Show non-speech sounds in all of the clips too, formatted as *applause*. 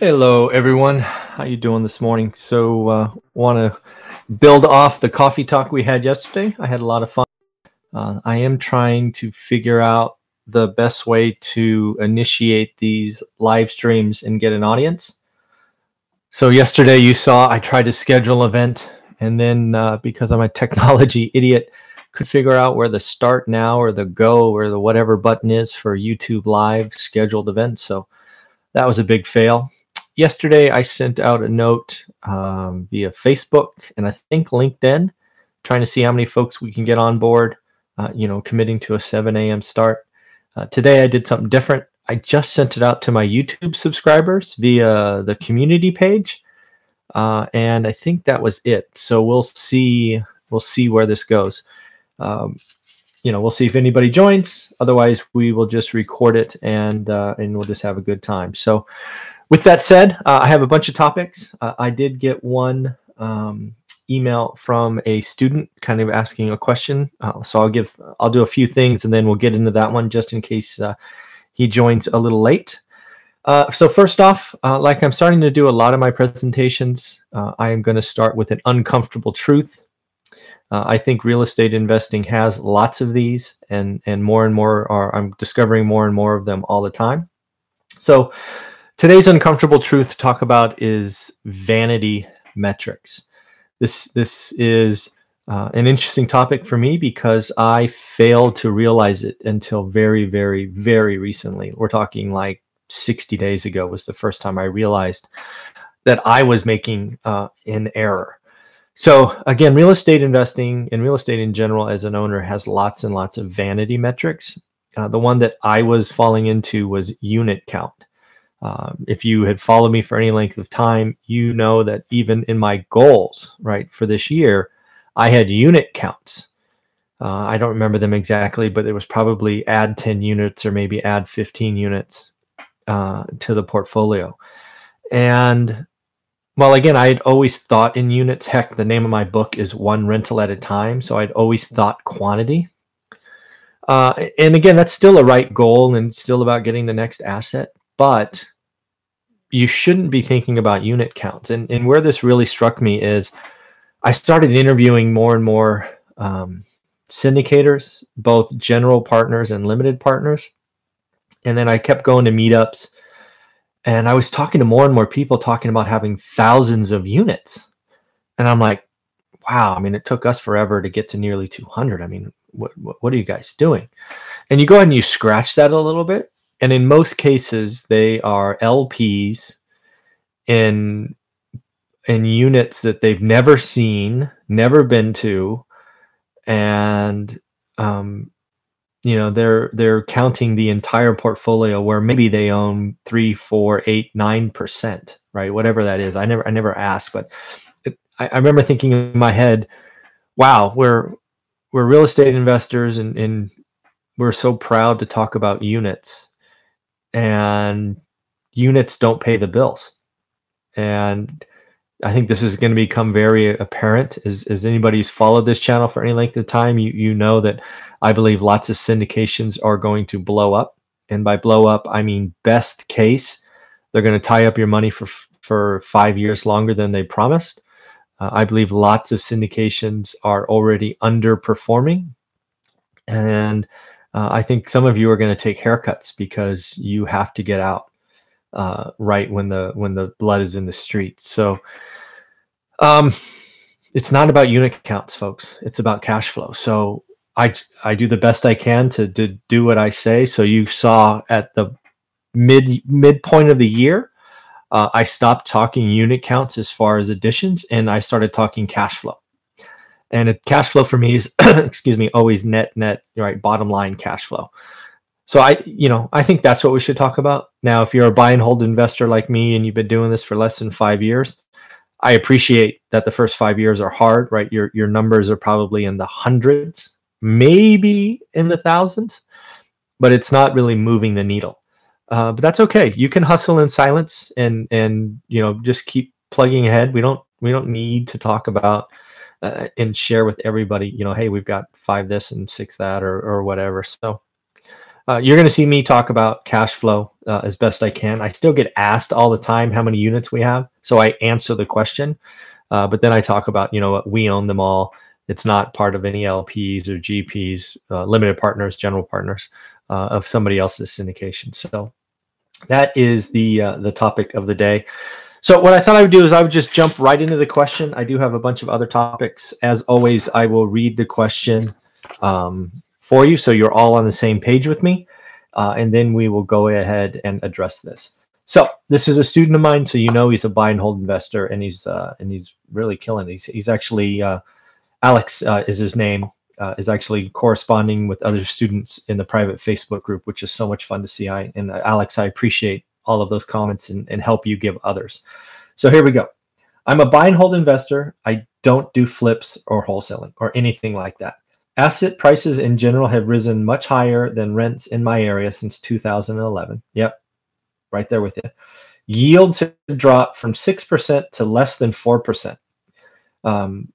Hello, everyone. How you doing this morning? So, uh, want to build off the coffee talk we had yesterday. I had a lot of fun. Uh, I am trying to figure out the best way to initiate these live streams and get an audience. So yesterday you saw I tried to schedule event, and then uh, because I'm a technology *laughs* idiot, could figure out where the start now or the go or the whatever button is for YouTube live scheduled events. So that was a big fail. Yesterday I sent out a note um, via Facebook and I think LinkedIn, trying to see how many folks we can get on board uh, you know, committing to a 7 a.m. start. Uh, today I did something different. I just sent it out to my YouTube subscribers via the community page, uh, and I think that was it. So we'll see. We'll see where this goes. Um, you know, we'll see if anybody joins. Otherwise, we will just record it and uh, and we'll just have a good time. So, with that said, uh, I have a bunch of topics. Uh, I did get one um, email from a student kind of asking a question. Uh, so I'll give, I'll do a few things and then we'll get into that one just in case uh, he joins a little late. Uh, so first off, uh, like I'm starting to do a lot of my presentations, I am going to start with an uncomfortable truth. I think real estate investing has lots of these, and and more and more are. I'm discovering more and more of them all the time. So today's uncomfortable truth to talk about is vanity metrics this this is uh, an interesting topic for me because I failed to realize it until very, very, very recently. We're talking like 60 days ago was the first time I realized that I was making uh, an error. So again, real estate investing and real estate in general as an owner has lots and lots of vanity metrics. Uh, the one that I was falling into was unit count. Um, if you had followed me for any length of time, you know that even in my goals, right, for this year, I had unit counts. Uh, I don't remember them exactly, but it was probably add 10 units or maybe add 15 units uh, to the portfolio. And well, again, I had always thought in units. Heck, the name of my book is One Rental at a Time. So I'd always thought quantity. Uh, and again, that's still a right goal and still about getting the next asset but you shouldn't be thinking about unit counts. And, and where this really struck me is I started interviewing more and more um, syndicators, both general partners and limited partners. And then I kept going to meetups and I was talking to more and more people talking about having thousands of units. And I'm like, wow, I mean, it took us forever to get to nearly 200. I mean, what, what, what are you guys doing? And you go ahead and you scratch that a little bit and in most cases they are LPs in in units that they've never seen, never been to, and um, you know they're they're counting the entire portfolio where maybe they own three, four, eight, nine percent, right? Whatever that is. I never I never asked, but it, I, I remember thinking in my head, "Wow, we're we're real estate investors and, and we're so proud to talk about units." And units don't pay the bills. and I think this is going to become very apparent as, as anybody who's followed this channel for any length of time, you, you know that I believe lots of syndications are going to blow up. And by blow up, I mean best case, they're going to tie up your money for, for five years longer than they promised. Uh, I believe lots of syndications are already underperforming. And uh, I think some of you are going to take haircuts because you have to get out uh, right when the when the blood is in the street. So um, it's not about unit counts, folks. It's about cash flow. So I I do the best I can to, to do what I say. So you saw at the mid midpoint of the year, uh, I stopped talking unit counts as far as additions, and I started talking cash flow. And a cash flow for me is, *clears throat* excuse me, always net net right bottom line cash flow. So I, you know, I think that's what we should talk about. Now, if you're a buy and hold investor like me and you've been doing this for less than five years, I appreciate that the first five years are hard, right? Your your numbers are probably in the hundreds, maybe in the thousands, but it's not really moving the needle. Uh, but that's okay. You can hustle in silence and and you know just keep plugging ahead. We don't we don't need to talk about uh, and share with everybody. You know, hey, we've got five this and six that or or whatever. So uh, you're going to see me talk about cash flow uh, as best I can. I still get asked all the time how many units we have, so I answer the question. Uh, but then I talk about, you know, we own them all. It's not part of any LPs or GPs, uh, limited partners, general partners uh, of somebody else's syndication. So that is the the topic of the day. So what I thought I would do is I would just jump right into the question. I do have a bunch of other topics. As always, I will read the question. Um, for you so you're all on the same page with me. Uh, and then we will go ahead and address this. So this is a student of mine, so you know he's a buy and hold investor, and he's uh, and he's really killing. It. He's he's actually uh, Alex uh, is his name. Uh, is actually corresponding with other students in the private Facebook group, which is so much fun to see. I and uh, Alex, I appreciate all of those comments and, and help you give others. So here we go. I'm a buy and hold investor. I don't do flips or wholesaling or anything like that. Asset prices in general have risen much higher than rents in my area since 2011. Yep, right there with you. Yields have dropped from 6% to less than 4%. Um,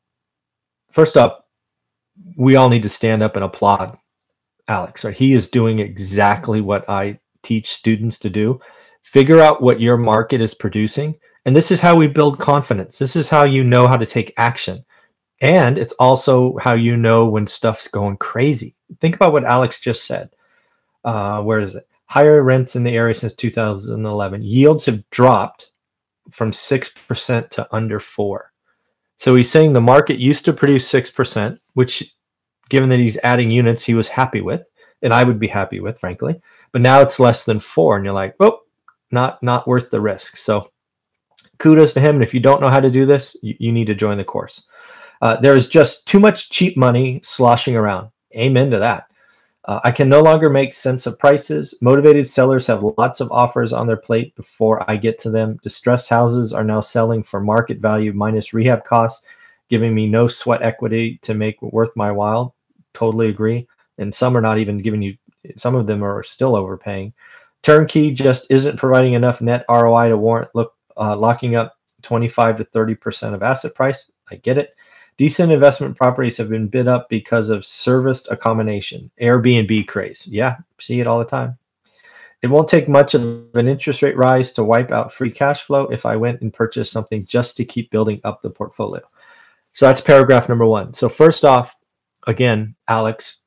first up, we all need to stand up and applaud Alex. Right? He is doing exactly what I teach students to do. Figure out what your market is producing. And this is how we build confidence. This is how you know how to take action. And it's also how you know when stuff's going crazy. Think about what Alex just said. Uh, where is it? Higher rents in the area since 2011. Yields have dropped from 6% to under 4 So he's saying the market used to produce 6%, which, given that he's adding units, he was happy with, and I would be happy with, frankly. But now it's less than 4 and you're like, oh, not, not worth the risk. So kudos to him. And if you don't know how to do this, you, you need to join the course. Uh, there is just too much cheap money sloshing around. Amen to that. Uh, I can no longer make sense of prices. Motivated sellers have lots of offers on their plate before I get to them. Distressed houses are now selling for market value minus rehab costs, giving me no sweat equity to make worth my while. Totally agree. And some are not even giving you, some of them are still overpaying. Turnkey just isn't providing enough net ROI to warrant look, uh, locking up 25 to 30% of asset price. I get it. Decent investment properties have been bid up because of serviced accommodation, Airbnb craze. Yeah, see it all the time. It won't take much of an interest rate rise to wipe out free cash flow if I went and purchased something just to keep building up the portfolio. So that's paragraph number one. So, first off, again, Alex,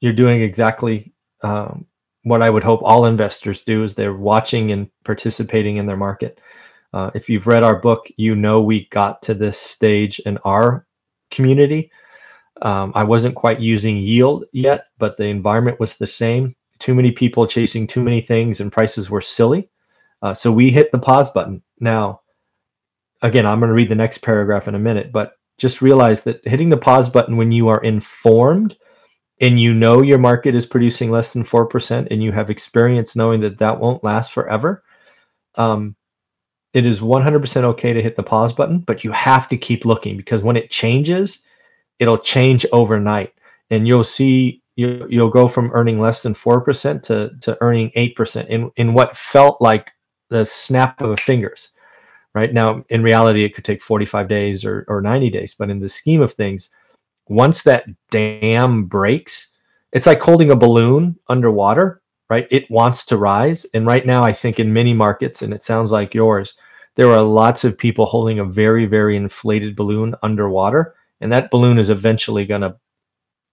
you're doing exactly um, what I would hope all investors do is they're watching and participating in their market. Uh, if you've read our book, you know we got to this stage in our community. Um, I wasn't quite using yield yet, but the environment was the same. Too many people chasing too many things, and prices were silly. Uh, so we hit the pause button. Now, again, I'm going to read the next paragraph in a minute, but just realize that hitting the pause button when you are informed and you know your market is producing less than 4% and you have experience knowing that that won't last forever um, it is 100% okay to hit the pause button, but you have to keep looking because when it changes, it'll change overnight. And you'll see you, you'll go from earning less than 4% to, to earning 8% in, in what felt like the snap of fingers, right now in reality it could take 45 days or, or 90 days but in the scheme of things once that dam breaks it's like holding a balloon underwater right? It wants to rise. And right now i think in many markets and it sounds like yours there are lots of people holding a very very inflated balloon underwater. And that balloon is eventually going to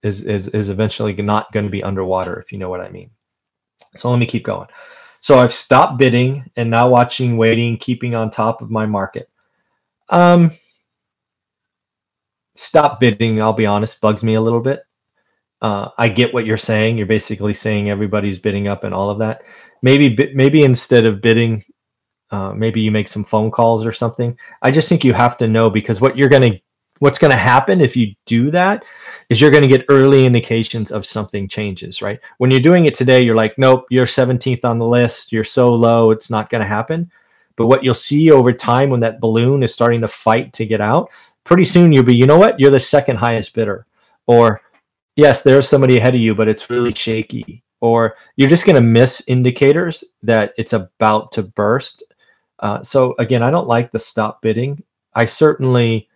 is, is is eventually not going to be underwater if you know what i mean. So let me keep going. So i've stopped bidding and now watching waiting keeping on top of my market. Um stop bidding i'll be honest bugs me a little bit uh, i get what you're saying you're basically saying everybody's bidding up and all of that maybe maybe instead of bidding uh, maybe you make some phone calls or something i just think you have to know because what you're going to what's going to happen if you do that is you're going to get early indications of something changes, right? When you're doing it today, you're like, nope, you're 17th on the list. You're so low, it's not going to happen. But what you'll see over time when that balloon is starting to fight to get out, pretty soon you'll be, you know what? You're the second highest bidder. Or, yes, there's somebody ahead of you, but it's really shaky. Or you're just going to miss indicators that it's about to burst. Uh, so, again, I don't like the stop bidding. I certainly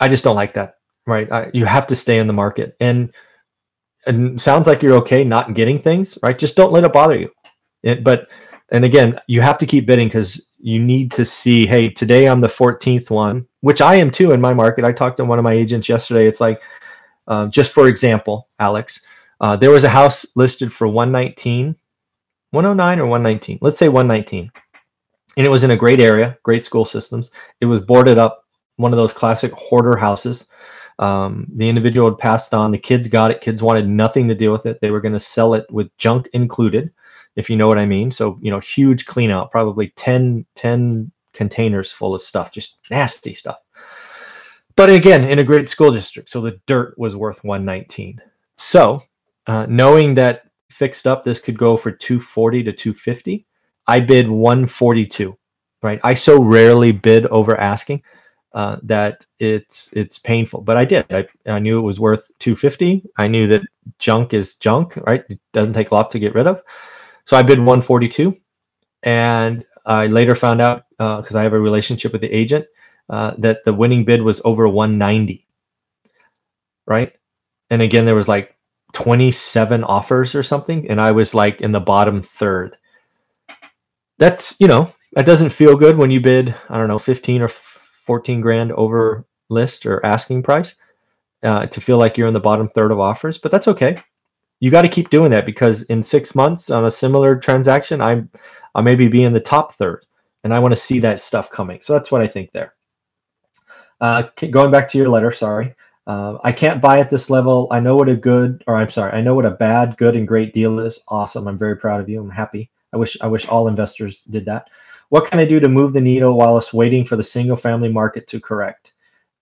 I just don't like that. Right? I, you have to stay in the market, and and sounds like you're okay not getting things. Right? Just don't let it bother you. It, but and again, you have to keep bidding because you need to see. Hey, today I'm the 14th one, which I am too in my market. I talked to one of my agents yesterday. It's like, uh, just for example, Alex, uh, there was a house listed for 119, 109 or 119. Let's say 119 and it was in a great area, great school systems. It was boarded up one of those classic hoarder houses. Um, the individual had passed on. The kids got it. Kids wanted nothing to deal with it. They were going to sell it with junk included, if you know what I mean. So, you know, huge clean out, probably 10, 10 containers full of stuff, just nasty stuff. But again, in a great school district. So the dirt was worth 119. So uh, knowing that fixed up, this could go for 240 to 250, I bid 142, right? I so rarely bid over asking uh, that it's it's painful. But I did. I, I knew it was worth 250. I knew that junk is junk, right? It doesn't take a lot to get rid of. So I bid 142, and I later found out because uh, I have a relationship with the agent uh, that the winning bid was over 190. Right, and again there was like 27 offers or something, and I was like in the bottom third. That's you know that doesn't feel good when you bid I don't know 15 or 14 grand over list or asking price uh, to feel like you're in the bottom third of offers, but that's okay. You got to keep doing that because in six months on a similar transaction, I'm I maybe be in the top third, and I want to see that stuff coming. So that's what I think there. Uh, going back to your letter, sorry. Uh, I can't buy at this level. I know what a good, or I'm sorry, I know what a bad, good, and great deal is. Awesome. I'm very proud of you. I'm happy. I wish I wish all investors did that. What can I do to move the needle whilst waiting for the single family market to correct?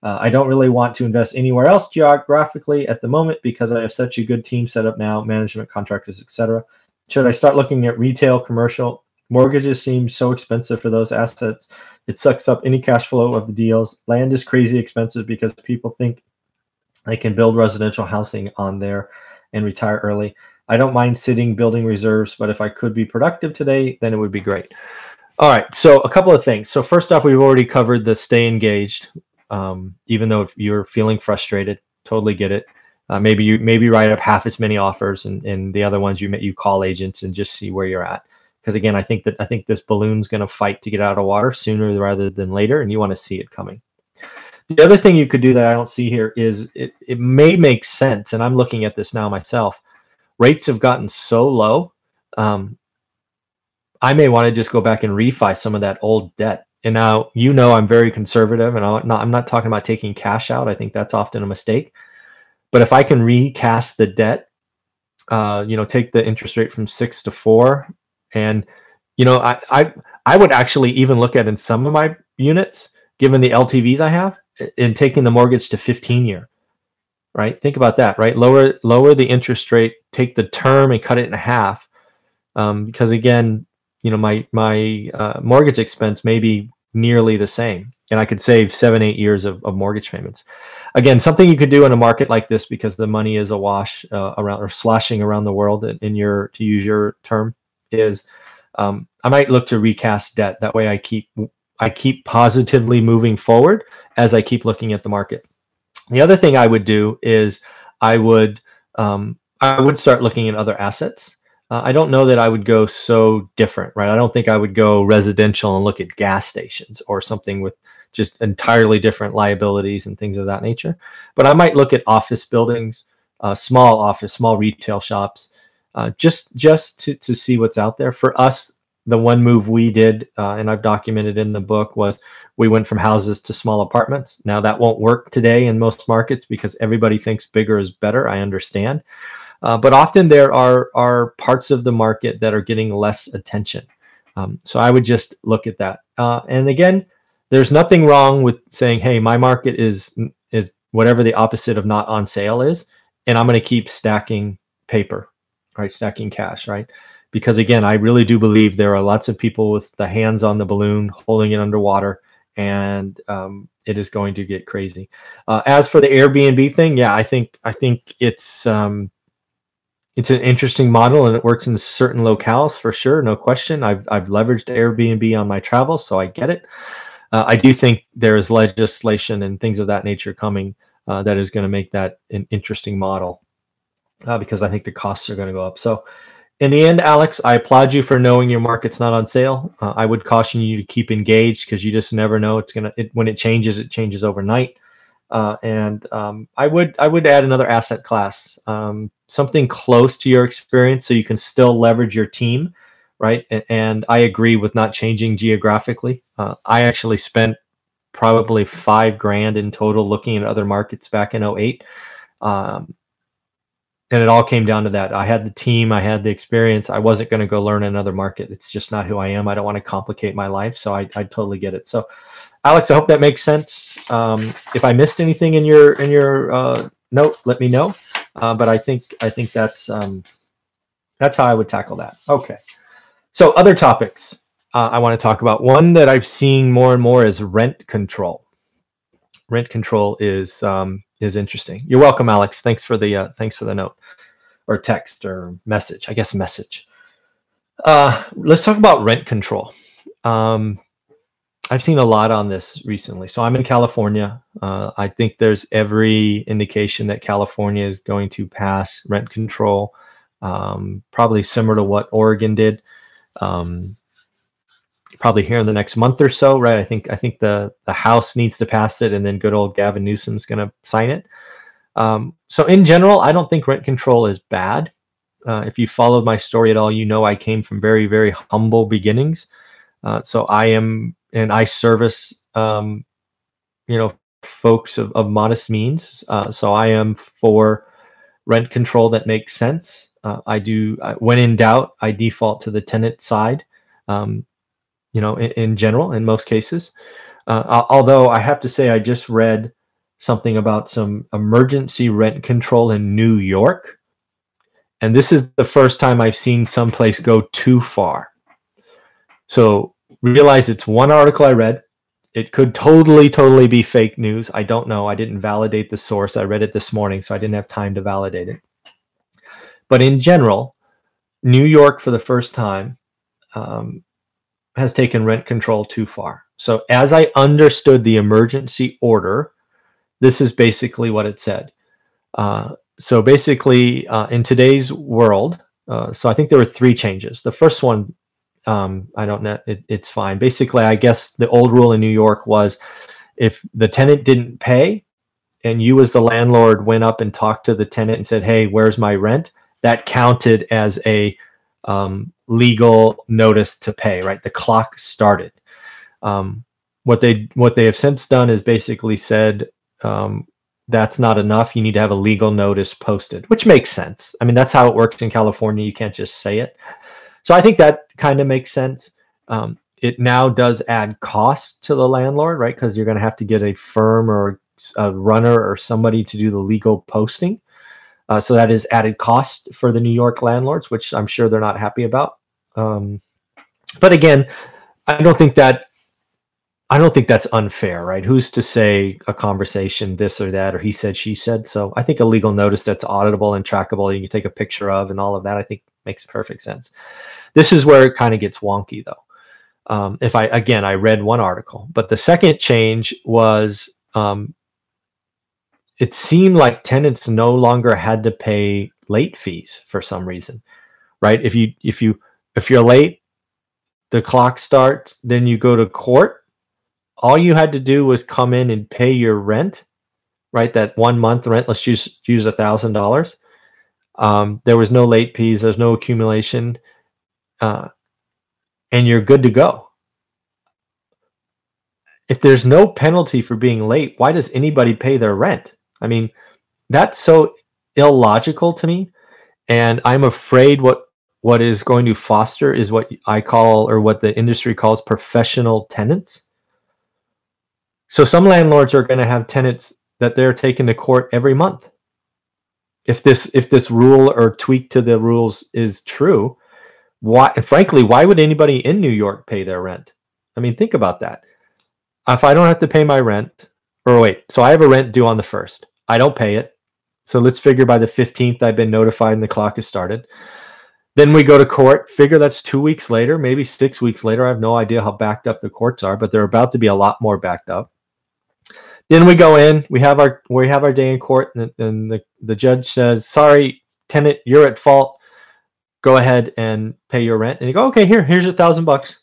Uh, I don't really want to invest anywhere else geographically at the moment because I have such a good team set up now, management, contractors, etc. Should I start looking at retail, commercial? Mortgages seem so expensive for those assets. It sucks up any cash flow of the deals. Land is crazy expensive because people think they can build residential housing on there and retire early. I don't mind sitting building reserves, but if I could be productive today, then it would be great. All right. So a couple of things. So first off, we've already covered the stay engaged. Um, even though you're feeling frustrated, totally get it. Uh, maybe you maybe write up half as many offers, and, and the other ones you you call agents and just see where you're at. Because again, I think that I think this balloon's going to fight to get out of water sooner rather than later, and you want to see it coming. The other thing you could do that I don't see here is it, it may make sense, and I'm looking at this now myself. Rates have gotten so low um, I may want to just go back and refi some of that old debt. And now you know I'm very conservative, and I'm not, I'm not talking about taking cash out. I think that's often a mistake. But if I can recast the debt, uh, you know, take the interest rate from six to four, and you know, I I I would actually even look at in some of my units, given the LTVs I have, in taking the mortgage to 15 year. Right? Think about that. Right? Lower lower the interest rate, take the term and cut it in half. Um, because again, you know my my uh, mortgage expense may be nearly the same and i could save seven eight years of, of mortgage payments again something you could do in a market like this because the money is awash uh, around or slashing around the world in your to use your term is um, i might look to recast debt that way i keep I keep positively moving forward as I keep looking at the market. The other thing I would do is I would um, I would start looking at other assets. Uh, I don't know that I would go so different, right? I don't think I would go residential and look at gas stations or something with just entirely different liabilities and things of that nature. But I might look at office buildings, uh, small office, small retail shops, uh, just just to to see what's out there. For us, the one move we did, uh, and I've documented in the book, was we went from houses to small apartments. Now that won't work today in most markets because everybody thinks bigger is better. I understand, uh, but often there are are parts of the market that are getting less attention. Um, so I would just look at that. Uh, and again, there's nothing wrong with saying, "Hey, my market is is whatever the opposite of not on sale is," and I'm going to keep stacking paper, right? Stacking cash, right? because again, I really do believe there are lots of people with the hands on the balloon holding it underwater, and um, it is going to get crazy. Uh, as for the Airbnb thing, yeah, I think I think it's um, it's an interesting model and it works in certain locales for sure, no question. I've I've leveraged Airbnb on my travels, so I get it. Uh, I do think there is legislation and things of that nature coming uh, that is going to make that an interesting model uh, because I think the costs are going to go up. So in the end, Alex, I applaud you for knowing your market's not on sale. Uh, I would caution you to keep engaged because you just never know it's gonna. It, when it changes, it changes overnight. Uh, and um, I would I would add another asset class, um, something close to your experience, so you can still leverage your team, right? And, I agree with not changing geographically. Uh, I actually spent probably five grand in total looking at other markets back in 08. Um, and it all came down to that. I had the team, I had the experience. I wasn't going to go learn another market. It's just not who I am. I don't want to complicate my life. So I, I totally get it. So, Alex, I hope that makes sense. Um, if I missed anything in your in your uh, note, let me know. Uh, but I think I think that's um, that's how I would tackle that. Okay. So other topics uh, I want to talk about. One that I've seen more and more is rent control. Rent control is um, is interesting. You're welcome, Alex. Thanks for the uh, thanks for the note or text or message. I guess message. Uh, let's talk about rent control. Um, I've seen a lot on this recently. So I'm in California. Uh, I think there's every indication that California is going to pass rent control, um, probably similar to what Oregon did. Um, probably here in the next month or so, right? I think I think the the House needs to pass it, and then good old Gavin Newsom's going to sign it. Um, so in general, I don't think rent control is bad. Uh, if you followed my story at all, you know I came from very very humble beginnings. Uh, so I am, and I service, um, you know, folks of, of modest means. Uh, so I am for rent control that makes sense. Uh, I do, when in doubt, I default to the tenant side. Um, you know, in, in general, in most cases. Uh, although I have to say, I just read something about some emergency rent control in New York. And this is the first time I've seen someplace go too far. So realize it's one article I read. It could totally, totally be fake news. I don't know. I didn't validate the source. I read it this morning, so I didn't have time to validate it. But in general, New York, for the first time, um, has taken rent control too far. So, as I understood the emergency order, this is basically what it said. Uh, so, basically, uh, in today's world, uh, so I think there were three changes. The first one, um, I don't know, it, it's fine. Basically, I guess the old rule in New York was if the tenant didn't pay and you, as the landlord, went up and talked to the tenant and said, Hey, where's my rent? That counted as a um, legal notice to pay. Right, the clock started. Um, what they what they have since done is basically said um, that's not enough. You need to have a legal notice posted, which makes sense. I mean, that's how it works in California. You can't just say it. So I think that kind of makes sense. Um, it now does add cost to the landlord, right? Because you're going to have to get a firm or a runner or somebody to do the legal posting. Uh, so that is added cost for the New York landlords, which I'm sure they're not happy about. Um, but again, I don't think that I don't think that's unfair, right? Who's to say a conversation this or that, or he said, she said? So I think a legal notice that's auditable and trackable, and you can take a picture of, and all of that, I think makes perfect sense. This is where it kind of gets wonky, though. Um, if I again, I read one article, but the second change was um, it seemed like tenants no longer had to pay late fees for some reason, right? If you if you if you're late, the clock starts, then you go to court. All you had to do was come in and pay your rent, right? That one month rent. Let's use use a thousand dollars. Um, there was no late fees. There's no accumulation, uh, and you're good to go. If there's no penalty for being late, why does anybody pay their rent? I mean, that's so illogical to me, and I'm afraid what what is going to foster is what I call or what the industry calls professional tenants. So some landlords are going to have tenants that they're taking to court every month. If this if this rule or tweak to the rules is true why frankly why would anybody in new york pay their rent? I mean think about that. If i don't have to pay my rent or wait so i have a rent due on the first. I don't pay it. So let's figure by the 15th i've been notified and the clock has started. Then we go to court figure that's two weeks later maybe six weeks later. I have no idea how backed up the courts are but they're about to be a lot more backed up then we go in, we have our we have our day in court, and, and the, the judge says, Sorry, tenant, you're at fault. Go ahead and pay your rent. And you go, Okay, here, here's a thousand bucks.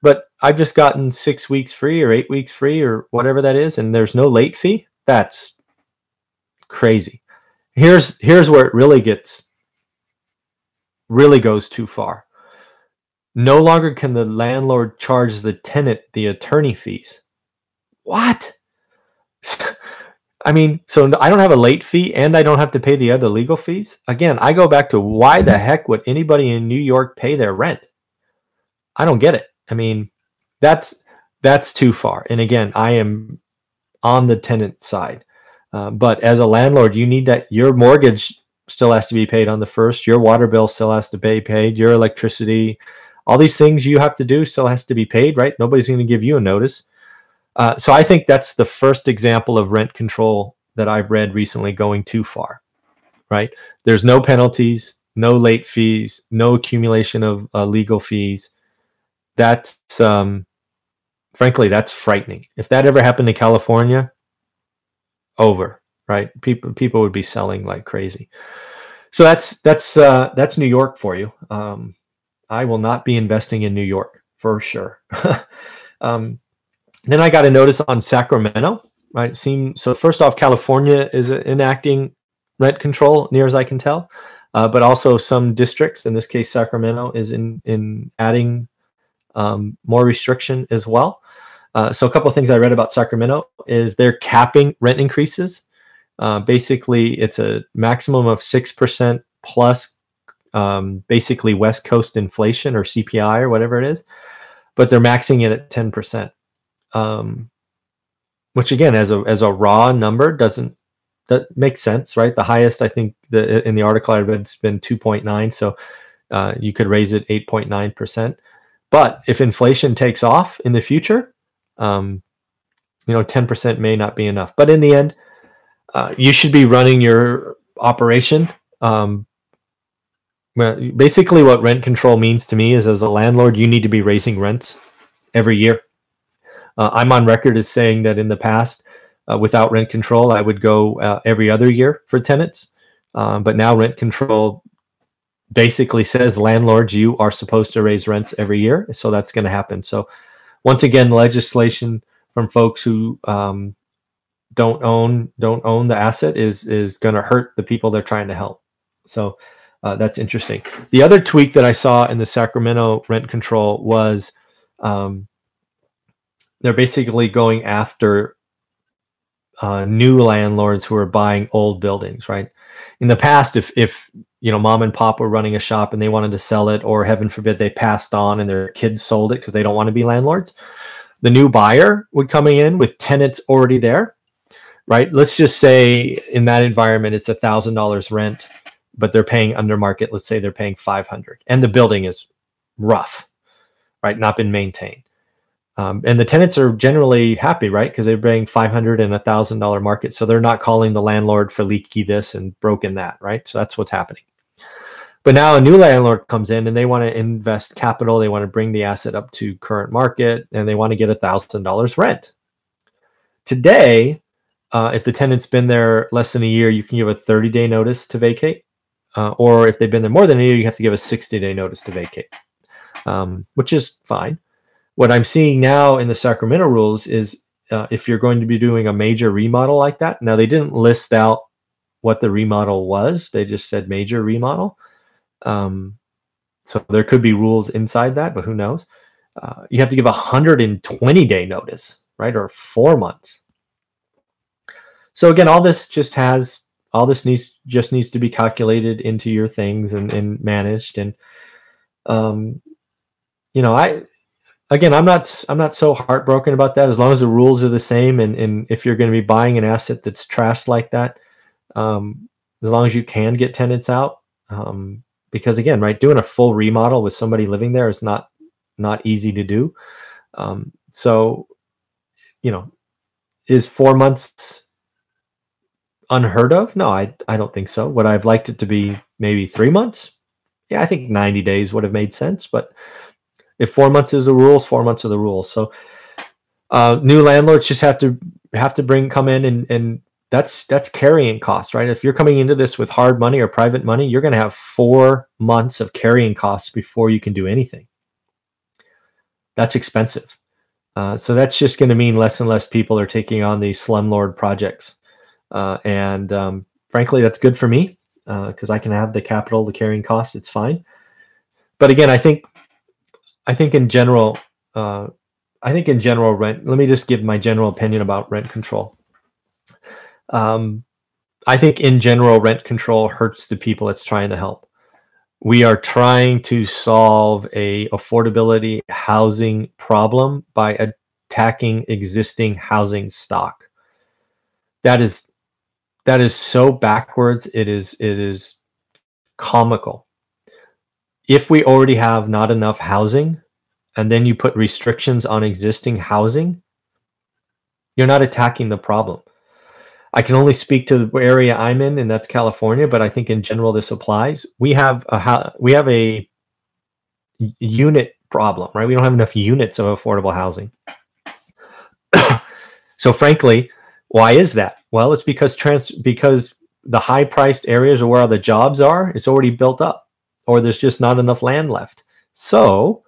But I've just gotten six weeks free or eight weeks free or whatever that is, and there's no late fee. That's crazy. Here's here's where it really gets really goes too far. No longer can the landlord charge the tenant the attorney fees what? *laughs* I mean, so I don't have a late fee and I don't have to pay the other legal fees. Again, I go back to why the heck would anybody in New York pay their rent? I don't get it. I mean, that's that's too far. And again, I am on the tenant side. Uh, but as a landlord, you need that your mortgage still has to be paid on the first, your water bill still has to be paid, your electricity, all these things you have to do still has to be paid, right? Nobody's going to give you a notice. Uh, so I think that's the first example of rent control that I've read recently going too far. Right? There's no penalties, no late fees, no accumulation of uh, legal fees. That's um, frankly that's frightening. If that ever happened in California, over. Right? People people would be selling like crazy. So that's that's uh, that's New York for you. Um, I will not be investing in New York for sure. *laughs* um, then I got a notice on Sacramento. Right, seem so. First off, California is enacting rent control, near as I can tell, uh, but also some districts. In this case, Sacramento is in in adding um, more restriction as well. Uh, so a couple of things I read about Sacramento is they're capping rent increases. Uh, basically, it's a maximum of six percent plus, um, basically West Coast inflation or CPI or whatever it is, but they're maxing it at ten percent um, which again, as a as a raw number, doesn't that makes sense, right? The highest I think the in the article I read has been 2.9, so uh, you could raise it 8.9 percent. But if inflation takes off in the future, um, you know, 10 percent may not be enough. But in the end, uh, you should be running your operation. Um, well, basically, what rent control means to me is, as a landlord, you need to be raising rents every year. Uh, I'm on record as saying that in the past, uh, without rent control, I would go uh, every other year for tenants. Um, but now rent control basically says landlords, you are supposed to raise rents every year. So that's going to happen. So once again, legislation from folks who um, don't own don't own the asset is is going to hurt the people they're trying to help. So uh, that's interesting. The other tweak that I saw in the Sacramento rent control was um, they're basically going after uh, new landlords who are buying old buildings, right? In the past, if if you know mom and pop were running a shop and they wanted to sell it, or heaven forbid they passed on and their kids sold it because they don't want to be landlords, the new buyer would coming in with tenants already there, right? Let's just say in that environment it's a thousand dollars rent, but they're paying under market. Let's say they're paying five hundred, and the building is rough, right? Not been maintained um, and the tenants are generally happy, right? Because they're paying five hundred and a thousand dollar market, so they're not calling the landlord for leaky this and broken that, right? So that's what's happening. But now a new landlord comes in and they want to invest capital, they want to bring the asset up to current market, and they want to get a thousand dollars rent. Today, uh, if the tenant's been there less than a year, you can give a 30 day notice to vacate. Uh, or if they've been there more than a year, you have to give a 60 day notice to vacate, um, which is fine. What I'm seeing now in the Sacramento rules is uh, if you're going to be doing a major remodel like that, now they didn't list out what the remodel was, they just said major remodel. Um, so there could be rules inside that, but who knows? Uh, you have to give a 120 day notice, right? Or four months. So again, all this just has all this needs just needs to be calculated into your things and, and managed. And um, you know, I again, I'm not I'm not so heartbroken about that as long as the rules are the same. And and if you're going to be buying an asset that's trashed like that, um, as long as you can get tenants out, um, because again, right, doing a full remodel with somebody living there is not not easy to do. Um, so, you know, is four months unheard of? No, I I don't think so. Would I've liked it to be maybe three months? Yeah, I think 90 days would have made sense. But if four months is the rules, four months are the rules. So uh, new landlords just have to have to bring come in and and that's that's carrying costs, right? If you're coming into this with hard money or private money, you're going to have four months of carrying costs before you can do anything. That's expensive. Uh, so that's just going to mean less and less people are taking on these slumlord projects, uh, and um, frankly, that's good for me because uh, I can have the capital, the carrying costs. It's fine. But again, I think I think in general, uh, I think in general rent. Let me just give my general opinion about rent control um, I think in general, rent control hurts the people it's trying to help. We are trying to solve a affordability housing problem by attacking existing housing stock. That is that is so backwards. It is it is comical. If we already have not enough housing, and then you put restrictions on existing housing, you're not attacking the problem. I can only speak to the area I'm in, and that's California. But I think in general this applies. We have a we have a unit problem, right? We don't have enough units of affordable housing. *coughs* so frankly, why is that? Well, it's because trans because the high priced areas are where all the jobs are. It's already built up, or there's just not enough land left. So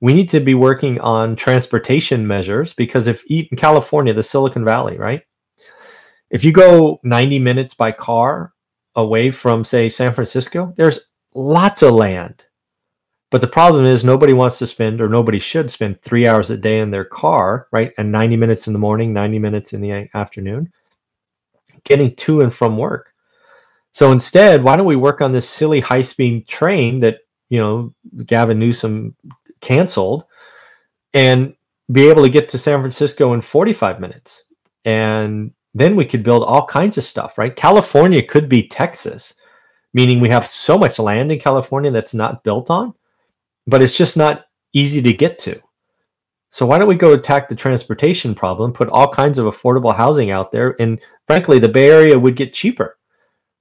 we need to be working on transportation measures because if in California, the Silicon Valley, right? If you go 90 minutes by car away from, say, San Francisco, there's lots of land. But the problem is nobody wants to spend or nobody should spend three hours a day in their car, right? And 90 minutes in the morning, 90 minutes in the afternoon, getting to and from work. So instead, why don't we work on this silly high speed train that, you know, Gavin Newsom canceled and be able to get to San Francisco in 45 minutes and then we could build all kinds of stuff, right? California could be Texas, meaning we have so much land in California that's not built on, but it's just not easy to get to. So why don't we go attack the transportation problem, put all kinds of affordable housing out there, and frankly, the Bay Area would get cheaper,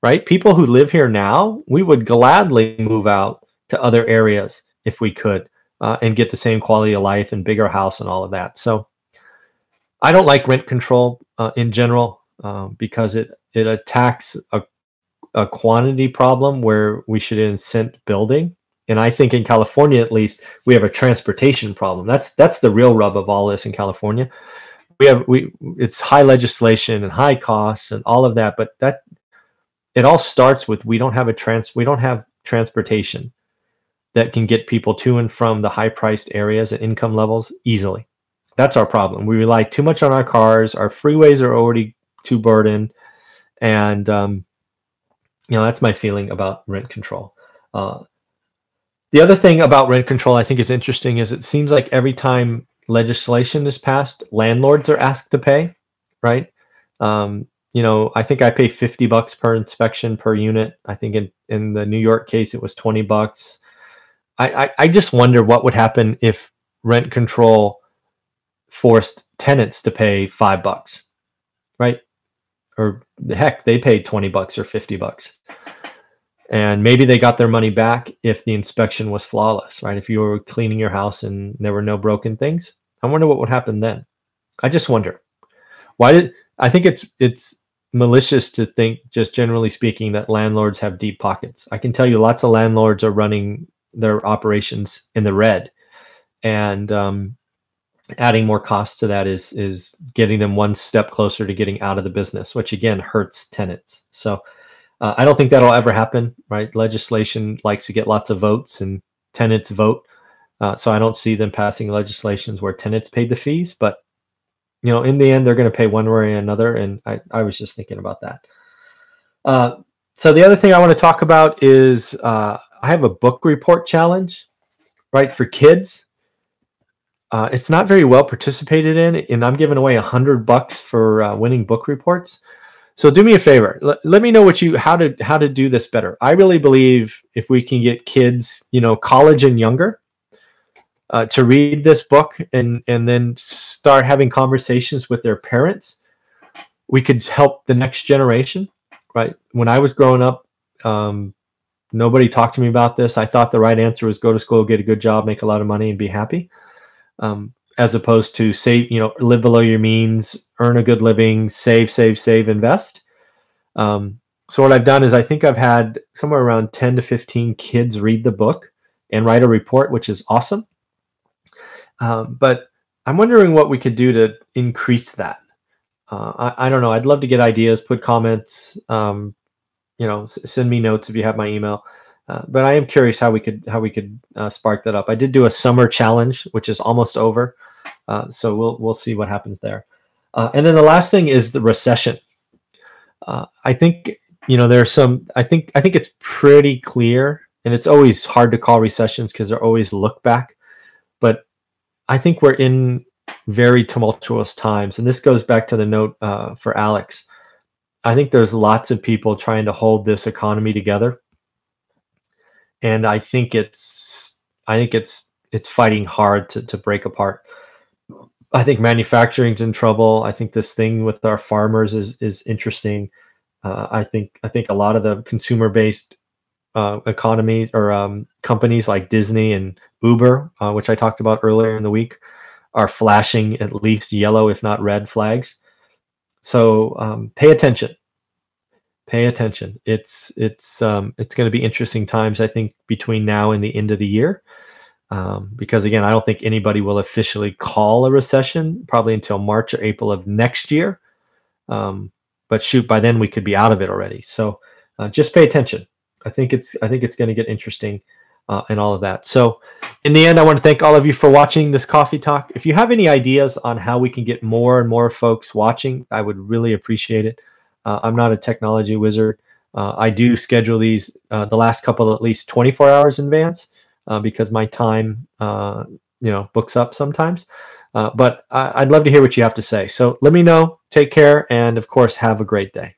right? People who live here now, we would gladly move out to other areas if we could, uh, and get the same quality of life and bigger house and all of that. So I don't like rent control uh, in general um, because it it attacks a, a quantity problem where we should incent building. And I think in California, at least, we have a transportation problem. That's that's the real rub of all this in California. We have we it's high legislation and high costs and all of that, but that it all starts with we don't have a trans we don't have transportation that can get people to and from the high priced areas and income levels easily. That's our problem. We rely too much on our cars. Our freeways are already too burdened, and um, you know that's my feeling about rent control. Uh, the other thing about rent control I think is interesting is it seems like every time legislation is passed, landlords are asked to pay, right? Um, you know, I think I pay 50 bucks per inspection per unit. I think in, in the New York case, it was 20 bucks. I, I, I just wonder what would happen if rent control forced tenants to pay five bucks, right? Or heck, they paid 20 bucks or 50 bucks. and maybe they got their money back if the inspection was flawless, right? If you were cleaning your house and there were no broken things, I wonder what would happen then. I just wonder why did I think it's it's malicious to think, just generally speaking, that landlords have deep pockets. I can tell you, lots of landlords are running their operations in the red, and um, adding more cost to that is is getting them one step closer to getting out of the business, which again hurts tenants. So uh, I don't think that'll ever happen. Right? Legislation likes to get lots of votes, and tenants vote. Uh, so I don't see them passing legislations where tenants pay the fees, but you know, in the end, they're going to pay one way or another. And I, I was just thinking about that. Uh, so the other thing I want to talk about is uh, I have a book report challenge, right, for kids. Uh, it's not very well participated in, and I'm giving away a hundred bucks for uh, winning book reports. So do me a favor. L- let me know what you how to how to do this better. I really believe if we can get kids, you know, college and younger, uh, to read this book and and then start having conversations with their parents, we could help the next generation. Right? When I was growing up, um, nobody talked to me about this. I thought the right answer was go to school, get a good job, make a lot of money, and be happy. Um, as opposed to save, you know, live below your means, earn a good living, save, save, save, invest. Um, so what I've done is I think I've had somewhere around 10 to 15 kids read the book and write a report, which is awesome. Um, but I'm wondering what we could do to increase that. Uh, I, I, don't know. I'd love to get ideas, put comments, um, you know, s- send me notes if you have my email. Uh, but I am curious how we could how we could uh, spark that up. I did do a summer challenge, which is almost over, uh, so we'll we'll see what happens there. Uh, and then the last thing is the recession. Uh, I think you know there's some. I think I think it's pretty clear, and it's always hard to call recessions because they're always look back. But I think we're in very tumultuous times, and this goes back to the note uh, for Alex. I think there's lots of people trying to hold this economy together, and I think it's I think it's it's fighting hard to to break apart. I think manufacturing's in trouble. I think this thing with our farmers is is interesting. Uh, I think I think a lot of the consumer based uh, economies or um, companies like Disney and Uber, uh, which I talked about earlier in the week, are flashing at least yellow, if not red flags. So um, pay attention. Pay attention. It's it's um, it's going to be interesting times, I think, between now and the end of the year. Um, because again, I don't think anybody will officially call a recession probably until March or April of next year. Um, but shoot, by then we could be out of it already. So uh, just pay attention. I think it's I think it's going to get interesting uh, and all of that. So, in the end, I want to thank all of you for watching this coffee talk. If you have any ideas on how we can get more and more folks watching, I would really appreciate it. Uh, I'm not a technology wizard. Uh, I do schedule these uh, the last couple at least 24 hours in advance uh, because my time, uh, you know, books up sometimes. but I- I'd love to hear what you have to say. So let me know. Take care, and of course, have a great day.